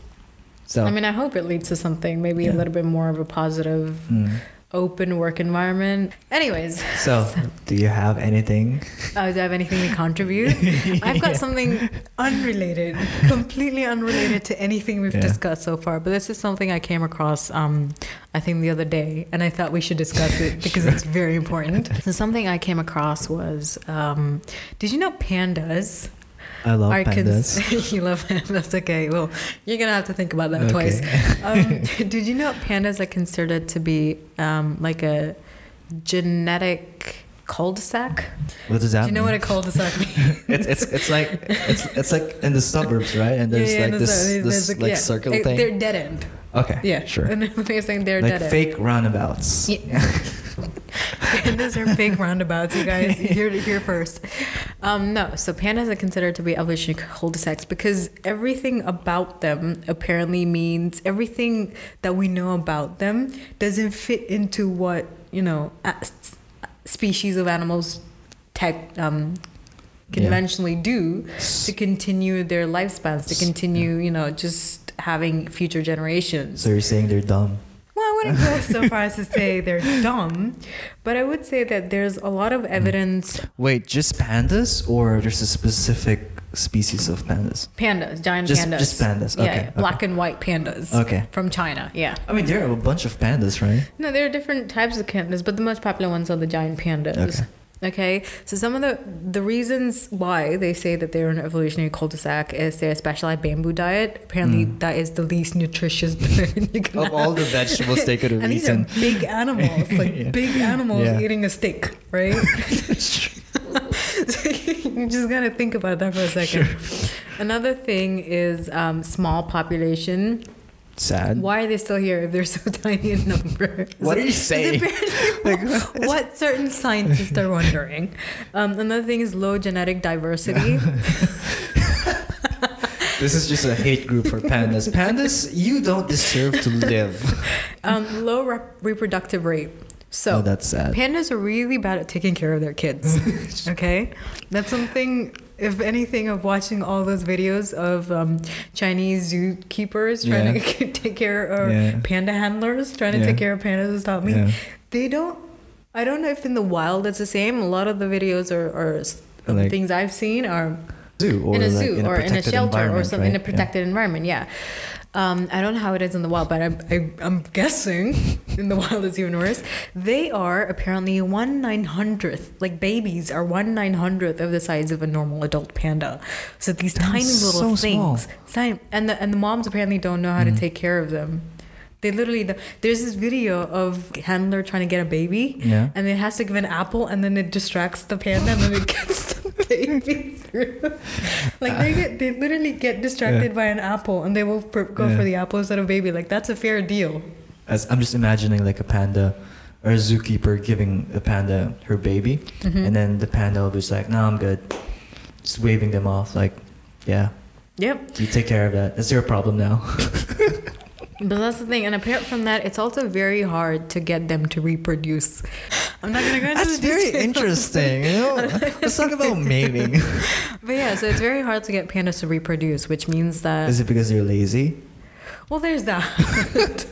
[SPEAKER 1] So.
[SPEAKER 2] I mean, I hope it leads to something, maybe a little bit more of a positive,
[SPEAKER 1] mm.
[SPEAKER 2] open work environment. Anyways,
[SPEAKER 1] So, do you have anything?
[SPEAKER 2] uh, do I have anything to contribute? I've got something unrelated, completely unrelated to anything we've
[SPEAKER 1] Yeah.
[SPEAKER 2] discussed so far. But this is something I came across, um, I think, the other day, and I thought we should discuss it because it's very important. So, something I came across was um, Did you know pandas?
[SPEAKER 1] I love
[SPEAKER 2] are cons-
[SPEAKER 1] pandas.
[SPEAKER 2] you love pandas. Okay, well, you're gonna have to think about that
[SPEAKER 1] Okay.
[SPEAKER 2] twice. Um, did you know pandas are considered to be um, like a genetic cul-de-sac?
[SPEAKER 1] What does that
[SPEAKER 2] Do you know
[SPEAKER 1] mean?
[SPEAKER 2] what a cul-de-sac means?
[SPEAKER 1] it's, it's it's like it's it's like in the suburbs, right? And there's like
[SPEAKER 2] and
[SPEAKER 1] this
[SPEAKER 2] there's-
[SPEAKER 1] this
[SPEAKER 2] there's a-
[SPEAKER 1] like
[SPEAKER 2] yeah.
[SPEAKER 1] circle
[SPEAKER 2] They-
[SPEAKER 1] thing.
[SPEAKER 2] They're dead end.
[SPEAKER 1] Okay,
[SPEAKER 2] Yeah,
[SPEAKER 1] sure.
[SPEAKER 2] And they're saying they're
[SPEAKER 1] like
[SPEAKER 2] dead end.
[SPEAKER 1] fake roundabouts.
[SPEAKER 2] Yeah. pandas are fake roundabouts, you guys. Here, here first. Um, no, so pandas are considered to be evolutionary cul-de-sacs because everything about them apparently means everything that we know about them doesn't fit into what you know species of animals tech um,
[SPEAKER 1] Yeah.
[SPEAKER 2] conventionally do to continue their lifespans, to continue you know just having future generations.
[SPEAKER 1] So you're saying they're dumb?
[SPEAKER 2] Well, I wouldn't go so far as to say they're dumb, but I would say that there's a lot of evidence.
[SPEAKER 1] Wait, just pandas, or there's a specific species of pandas?
[SPEAKER 2] Pandas, giant
[SPEAKER 1] Just-
[SPEAKER 2] pandas.
[SPEAKER 1] just pandas,
[SPEAKER 2] Yeah,
[SPEAKER 1] okay,
[SPEAKER 2] yeah, black and white pandas.
[SPEAKER 1] Okay.
[SPEAKER 2] From China, yeah.
[SPEAKER 1] I mean, there are a bunch of pandas, right?
[SPEAKER 2] No, there are different types of pandas, but the most popular ones are the giant pandas.
[SPEAKER 1] Okay.
[SPEAKER 2] Okay, so some of the the reasons why they say that they're an evolutionary cul-de-sac is their specialized bamboo diet. Apparently,
[SPEAKER 1] Mm.
[SPEAKER 2] that is the least nutritious diet you can
[SPEAKER 1] Of all the vegetables they could have
[SPEAKER 2] and these are
[SPEAKER 1] eaten.
[SPEAKER 2] big animals, like
[SPEAKER 1] Yeah.
[SPEAKER 2] big animals
[SPEAKER 1] Yeah.
[SPEAKER 2] eating a steak, right? so you just gotta think about that for a second. Another thing is um, small population.
[SPEAKER 1] Sad.
[SPEAKER 2] Why are they still here if they're so tiny in number?
[SPEAKER 1] What are you saying?
[SPEAKER 2] apparently what certain scientists are wondering. Um, another thing is low genetic diversity.
[SPEAKER 1] This is just a hate group for pandas. Pandas, you don't deserve to live.
[SPEAKER 2] um, low rep- reproductive rate. So
[SPEAKER 1] oh, that's sad.
[SPEAKER 2] Pandas are really bad at taking care of their kids. okay? That's something, if anything, of watching all those videos of um, Chinese zookeepers trying
[SPEAKER 1] Yeah.
[SPEAKER 2] to take care of
[SPEAKER 1] Yeah.
[SPEAKER 2] panda handlers, trying to
[SPEAKER 1] Yeah.
[SPEAKER 2] take care of pandas has taught me. They don't, I don't know if in the wild it's the same. A lot of the videos are, are
[SPEAKER 1] Like-
[SPEAKER 2] things I've seen are
[SPEAKER 1] Zoo or
[SPEAKER 2] in a
[SPEAKER 1] like
[SPEAKER 2] zoo
[SPEAKER 1] in a
[SPEAKER 2] or in a shelter or some in a
[SPEAKER 1] right?
[SPEAKER 2] Protected environment. Yeah. Um, I don't know how it is in the wild, but I, I, I'm guessing in the wild it's even worse. They are apparently one nine hundredth, like babies are one nine hundredth of the size of a normal adult panda. So these
[SPEAKER 1] That
[SPEAKER 2] tiny little
[SPEAKER 1] so
[SPEAKER 2] things, tiny, and the and the moms apparently don't know how to take care of them. They literally there's this video of handler trying to get a baby,
[SPEAKER 1] Yeah.
[SPEAKER 2] and it has to give an apple, and then it distracts the panda, and then it gets baby through. Like they get, they literally get distracted by an apple, and they will pr- go
[SPEAKER 1] Yeah.
[SPEAKER 2] for the apple instead of baby. Like that's a fair deal.
[SPEAKER 1] As I'm just imagining like a panda or a zookeeper giving a panda her baby,
[SPEAKER 2] Mhm.
[SPEAKER 1] and then the panda will be just like, "No, I'm good," just waving them off. Like, yeah,
[SPEAKER 2] Yep,
[SPEAKER 1] you take care of that. That's your problem now.
[SPEAKER 2] but that's the thing. And apart from that, it's also very hard to get them to reproduce. I'm not gonna go into
[SPEAKER 1] That's
[SPEAKER 2] the
[SPEAKER 1] very
[SPEAKER 2] details.
[SPEAKER 1] interesting. You know, let's talk about mating.
[SPEAKER 2] But yeah, so it's very hard to get pandas to reproduce, which means that
[SPEAKER 1] Is it because they're lazy?
[SPEAKER 2] Well, there's that.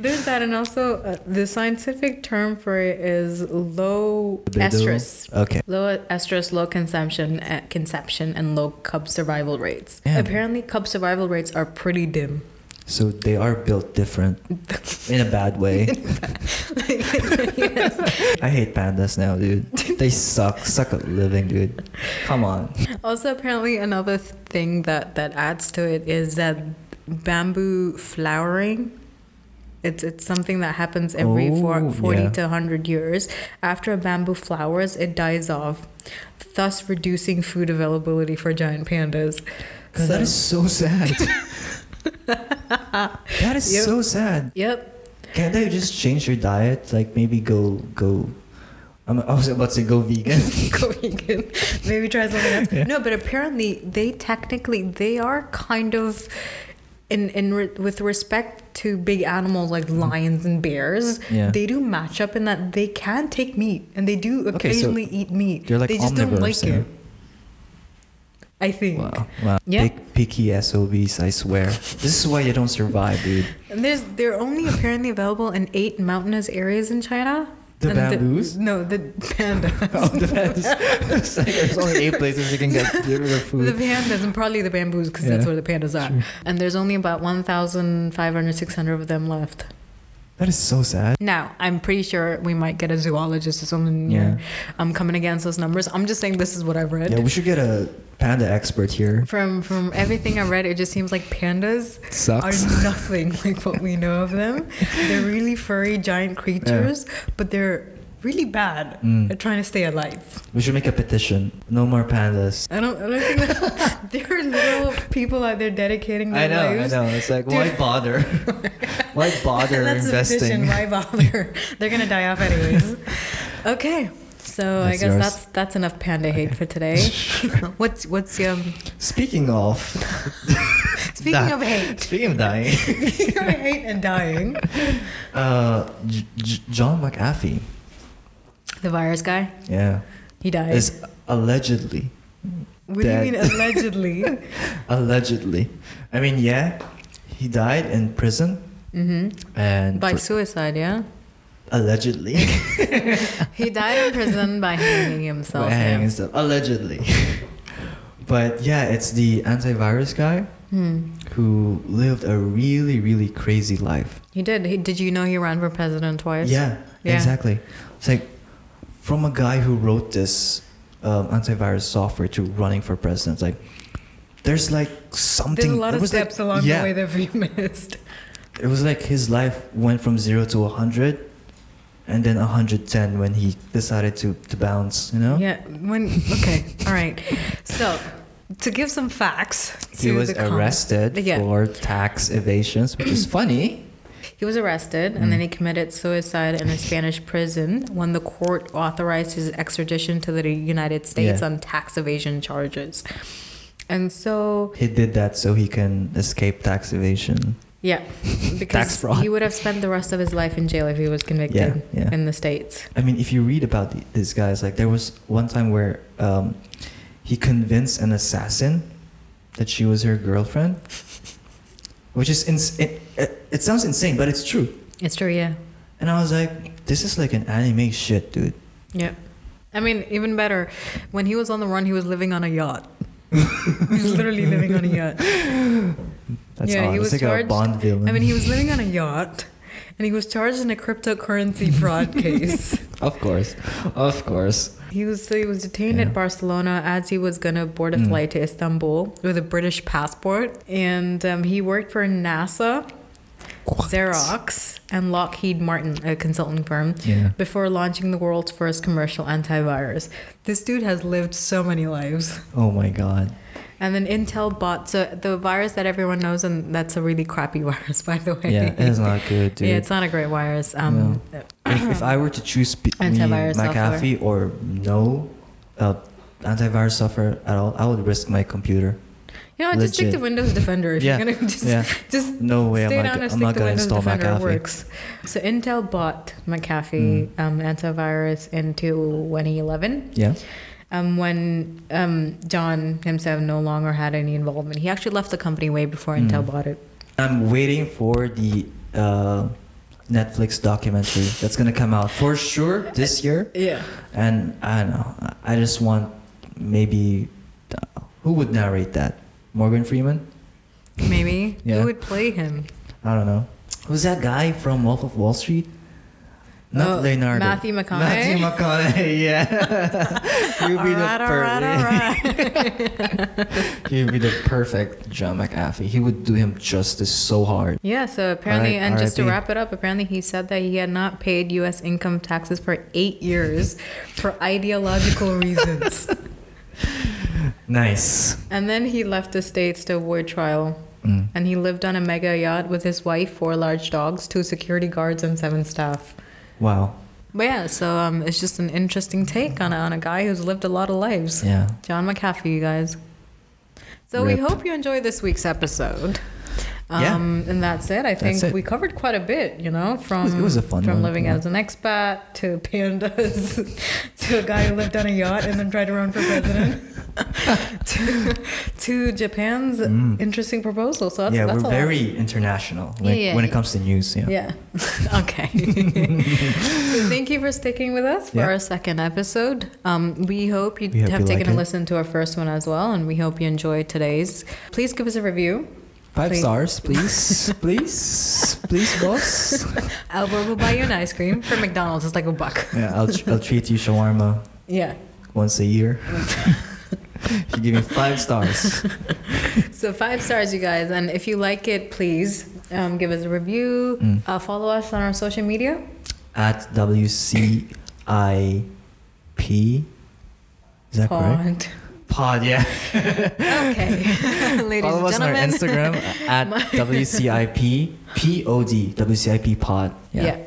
[SPEAKER 2] there's that, and also uh, the scientific term for it is low
[SPEAKER 1] Libido?
[SPEAKER 2] estrus.
[SPEAKER 1] Okay.
[SPEAKER 2] Low estrus, low consumption, uh, conception, and low cub survival rates.
[SPEAKER 1] Damn.
[SPEAKER 2] Apparently, cub survival rates are pretty dim.
[SPEAKER 1] So they are built different in a bad way.
[SPEAKER 2] Yes.
[SPEAKER 1] I hate pandas now, dude. They suck. Suck at living, dude. Come on.
[SPEAKER 2] Also, apparently, another thing that that adds to it is that bamboo flowering. It's it's something that happens every four,
[SPEAKER 1] Oh,
[SPEAKER 2] 40
[SPEAKER 1] yeah.
[SPEAKER 2] to 100 years. After a bamboo flowers, it dies off, thus reducing food availability for giant pandas.
[SPEAKER 1] God, that is so sad. that is
[SPEAKER 2] Yep.
[SPEAKER 1] so sad.
[SPEAKER 2] Yep.
[SPEAKER 1] Can't they just change your diet? Like maybe go go. I'm, I was about to say go vegan.
[SPEAKER 2] Go vegan. Maybe try something else. No, but apparently they technically they are kind of in in re, with respect to big animals like mm-hmm. lions and bears.
[SPEAKER 1] Yeah.
[SPEAKER 2] They do match up in that they can take meat and they do
[SPEAKER 1] Okay, so
[SPEAKER 2] occasionally eat meat.
[SPEAKER 1] they're like
[SPEAKER 2] they just don't like
[SPEAKER 1] omnivores, yeah.
[SPEAKER 2] it. I think.
[SPEAKER 1] Wow, wow.
[SPEAKER 2] Yeah.
[SPEAKER 1] Big picky SOBs, I swear. This is why you don't survive, dude.
[SPEAKER 2] And there's they're only apparently available in eight mountainous areas in China.
[SPEAKER 1] The
[SPEAKER 2] And
[SPEAKER 1] bamboos?
[SPEAKER 2] no, the pandas.
[SPEAKER 1] oh, depends. it's like there's only eight places you can get rid of
[SPEAKER 2] The pandas and probably the bamboos because that's where the pandas are. And there's only about 1,500, 600 of them left.
[SPEAKER 1] That is so sad.
[SPEAKER 2] Now, I'm pretty sure we might get a zoologist or something
[SPEAKER 1] Yeah.
[SPEAKER 2] here. I'm coming against those numbers. I'm just saying this is what I've read.
[SPEAKER 1] Yeah, we should get a panda expert here.
[SPEAKER 2] From from everything I read, it just seems like pandas
[SPEAKER 1] Sucks.
[SPEAKER 2] are nothing like what we know of them. They're really furry, giant creatures, but they're really bad
[SPEAKER 1] Mm.
[SPEAKER 2] at trying to stay alive.
[SPEAKER 1] We should make a petition. No more pandas.
[SPEAKER 2] I don't, I don't think that there are little people out there dedicating their
[SPEAKER 1] I know,
[SPEAKER 2] lives
[SPEAKER 1] I know. It's like,
[SPEAKER 2] Dude.
[SPEAKER 1] why bother? why bother
[SPEAKER 2] That's a petition. Why bother? They're gonna die off anyways. Okay, so I guess
[SPEAKER 1] yours.
[SPEAKER 2] that's that's enough panda hate for today. what's what's um?
[SPEAKER 1] Speaking of,
[SPEAKER 2] Speaking
[SPEAKER 1] That-
[SPEAKER 2] of hate,
[SPEAKER 1] speaking of dying,
[SPEAKER 2] speaking of hate and dying,
[SPEAKER 1] uh, J- J- John McAfee,
[SPEAKER 2] the virus guy,
[SPEAKER 1] yeah,
[SPEAKER 2] he died.
[SPEAKER 1] is allegedly,
[SPEAKER 2] what do you mean allegedly?
[SPEAKER 1] allegedly. I mean, yeah, he died in prison,
[SPEAKER 2] hmm
[SPEAKER 1] and
[SPEAKER 2] By
[SPEAKER 1] for-
[SPEAKER 2] suicide, yeah.
[SPEAKER 1] Allegedly,
[SPEAKER 2] He died in prison by hanging himself.
[SPEAKER 1] by hanging stuff, allegedly. but yeah, it's the antivirus guy
[SPEAKER 2] Hmm.
[SPEAKER 1] who lived a really, really crazy life.
[SPEAKER 2] He did. He, did you know he ran for president twice?
[SPEAKER 1] Yeah,
[SPEAKER 2] Yeah.
[SPEAKER 1] exactly. It's like from a guy who wrote this um, antivirus software to running for president. It's like there's like something.
[SPEAKER 2] There's a lot of
[SPEAKER 1] was, like-
[SPEAKER 2] steps along
[SPEAKER 1] yeah,
[SPEAKER 2] the way that we missed.
[SPEAKER 1] It was like his life went from zero to a hundred, and then hundred ten when he decided to to bounce. You know.
[SPEAKER 2] Yeah. When okay. All right. So to give some facts,
[SPEAKER 1] He was arrested
[SPEAKER 2] Yeah.
[SPEAKER 1] for tax evasions, which is funny.
[SPEAKER 2] He was arrested and then he committed suicide in a Spanish prison when the court authorized his extradition to the United States
[SPEAKER 1] Yeah.
[SPEAKER 2] on tax evasion charges. And so,
[SPEAKER 1] He did that so he can escape tax evasion.
[SPEAKER 2] Yeah, because he would have spent the rest of his life in jail if he was convicted
[SPEAKER 1] Yeah, yeah.
[SPEAKER 2] in the States.
[SPEAKER 1] I mean, if you read about the, these guys, like there was one time where um, he convinced an assassin that she was her girlfriend, which is ins- it, it, it sounds insane, but it's true.
[SPEAKER 2] It's true, yeah.
[SPEAKER 1] And I was like, this is like an anime shit, dude.
[SPEAKER 2] Yeah. I mean, even better, when he was on the run, he was living on a yacht. He's literally living on a yacht.
[SPEAKER 1] That's
[SPEAKER 2] Yeah,
[SPEAKER 1] odd.
[SPEAKER 2] he was
[SPEAKER 1] like a
[SPEAKER 2] charged-
[SPEAKER 1] Bond villain.
[SPEAKER 2] I mean, he was living on a yacht, and he was charged in a cryptocurrency fraud case.
[SPEAKER 1] of course, of course.
[SPEAKER 2] He was so he was detained
[SPEAKER 1] Yeah.
[SPEAKER 2] at Barcelona as he was gonna board a
[SPEAKER 1] Mm.
[SPEAKER 2] flight to Istanbul with a British passport, and um, he worked for NASA,
[SPEAKER 1] What?
[SPEAKER 2] Xerox, and Lockheed Martin, a consulting firm,
[SPEAKER 1] Yeah.
[SPEAKER 2] before launching the world's first commercial antivirus. This dude has lived so many lives.
[SPEAKER 1] Oh my god.
[SPEAKER 2] And then Intel bought so the virus that everyone knows, and that's a really crappy virus, by the way.
[SPEAKER 1] Yeah, it's not good, dude.
[SPEAKER 2] Yeah, it's not a great virus. Um,
[SPEAKER 1] if, if I were to choose between McAfee or no uh, antivirus software at all, I would risk my computer.
[SPEAKER 2] You know, just stick to Windows Defender if
[SPEAKER 1] Yeah,
[SPEAKER 2] you're gonna just
[SPEAKER 1] yeah.
[SPEAKER 2] just
[SPEAKER 1] No way, I'm
[SPEAKER 2] stay
[SPEAKER 1] not,
[SPEAKER 2] down
[SPEAKER 1] go-
[SPEAKER 2] and
[SPEAKER 1] I'm not
[SPEAKER 2] to
[SPEAKER 1] gonna
[SPEAKER 2] Windows
[SPEAKER 1] install
[SPEAKER 2] Defender.
[SPEAKER 1] McAfee.
[SPEAKER 2] works. So Intel bought McAfee
[SPEAKER 1] Mm.
[SPEAKER 2] um, antivirus in 2011.
[SPEAKER 1] Yeah.
[SPEAKER 2] Um, when um, John himself no longer had any involvement, he actually left the company way before
[SPEAKER 1] Mm.
[SPEAKER 2] Intel bought it.
[SPEAKER 1] I'm waiting for the uh, Netflix documentary that's gonna come out for sure this year.
[SPEAKER 2] Yeah.
[SPEAKER 1] And I don't know. I- I just want maybe uh, who would narrate that? Morgan Freeman?
[SPEAKER 2] Maybe
[SPEAKER 1] Yeah.
[SPEAKER 2] who would play him?
[SPEAKER 1] I don't know. Who's that guy from Wolf of Wall Street? Not Leonardo.
[SPEAKER 2] Matthew McConaughey?
[SPEAKER 1] Matthew McConaughey, yeah. He'll be
[SPEAKER 2] Alright,
[SPEAKER 1] the
[SPEAKER 2] alright,
[SPEAKER 1] perfect. Be the perfect John McAfee. He would do him justice so hard.
[SPEAKER 2] Yeah, so apparently,
[SPEAKER 1] Alright,
[SPEAKER 2] and just to wrap it up, apparently he said that he had not paid U.S. income taxes for eight years for ideological reasons.
[SPEAKER 1] Nice.
[SPEAKER 2] And then he left the States to avoid trial.
[SPEAKER 1] Mm.
[SPEAKER 2] And he lived on a mega yacht with his wife, four large dogs, two security guards, and seven staff.
[SPEAKER 1] Wow.
[SPEAKER 2] But yeah, so um, it's just an interesting take on a, on a guy who's lived a lot of lives.
[SPEAKER 1] Yeah.
[SPEAKER 2] John McAfee, you guys. So we hope you enjoy this week's episode.
[SPEAKER 1] Yeah.
[SPEAKER 2] Um, and that's it. I think
[SPEAKER 1] it.
[SPEAKER 2] we covered quite a bit, you know, from
[SPEAKER 1] it was a fun
[SPEAKER 2] from
[SPEAKER 1] one,
[SPEAKER 2] living
[SPEAKER 1] yeah.
[SPEAKER 2] as an expat to pandas to a guy who lived on a yacht and then tried to run for president to, to Japan's
[SPEAKER 1] Mm.
[SPEAKER 2] interesting proposal. So that's,
[SPEAKER 1] yeah,
[SPEAKER 2] that's
[SPEAKER 1] we're
[SPEAKER 2] a lot.
[SPEAKER 1] very international when,
[SPEAKER 2] Yeah, yeah.
[SPEAKER 1] when it comes to news. Yeah.
[SPEAKER 2] Yeah. okay. so thank you for sticking with us for
[SPEAKER 1] Yeah.
[SPEAKER 2] our second episode. Um, we hope you
[SPEAKER 1] We hope
[SPEAKER 2] have
[SPEAKER 1] you
[SPEAKER 2] taken
[SPEAKER 1] like
[SPEAKER 2] a
[SPEAKER 1] it.
[SPEAKER 2] listen to our first one as well, and we hope you enjoyed today's. Please give us a review.
[SPEAKER 1] Five
[SPEAKER 2] Please.
[SPEAKER 1] stars, please. please. Please, boss.
[SPEAKER 2] Albert will buy you an ice cream from McDonald's. It's like a buck.
[SPEAKER 1] Yeah, I'll, I'll treat you shawarma
[SPEAKER 2] Yeah.
[SPEAKER 1] once a year. if you give me five stars.
[SPEAKER 2] So five stars, you guys. And if you like it, please um, give us a review.
[SPEAKER 1] Mm.
[SPEAKER 2] Uh, follow us on our social media.
[SPEAKER 1] At WCIP. Is that correct?
[SPEAKER 2] Pod.
[SPEAKER 1] Yeah.
[SPEAKER 2] Okay. Ladies
[SPEAKER 1] Follow us on our. Instagram at WCIP POD. WCIP Pod.
[SPEAKER 2] Yeah.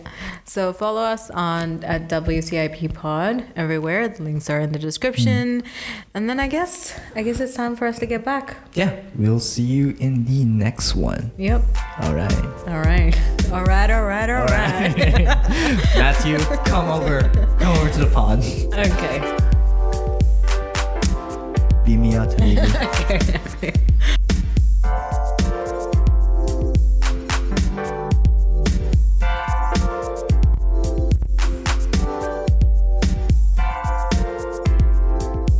[SPEAKER 2] So follow us on at WCIP Pod everywhere. The links are in the description. Hmm. And then I guess I guess it's time for us to get back.
[SPEAKER 1] Yeah. We'll see you in the next one.
[SPEAKER 2] Yep.
[SPEAKER 1] All right.
[SPEAKER 2] All right. All right. All right. All right.
[SPEAKER 1] Matthew, come over. Come over to the pod.
[SPEAKER 2] Okay.
[SPEAKER 1] Beam me out.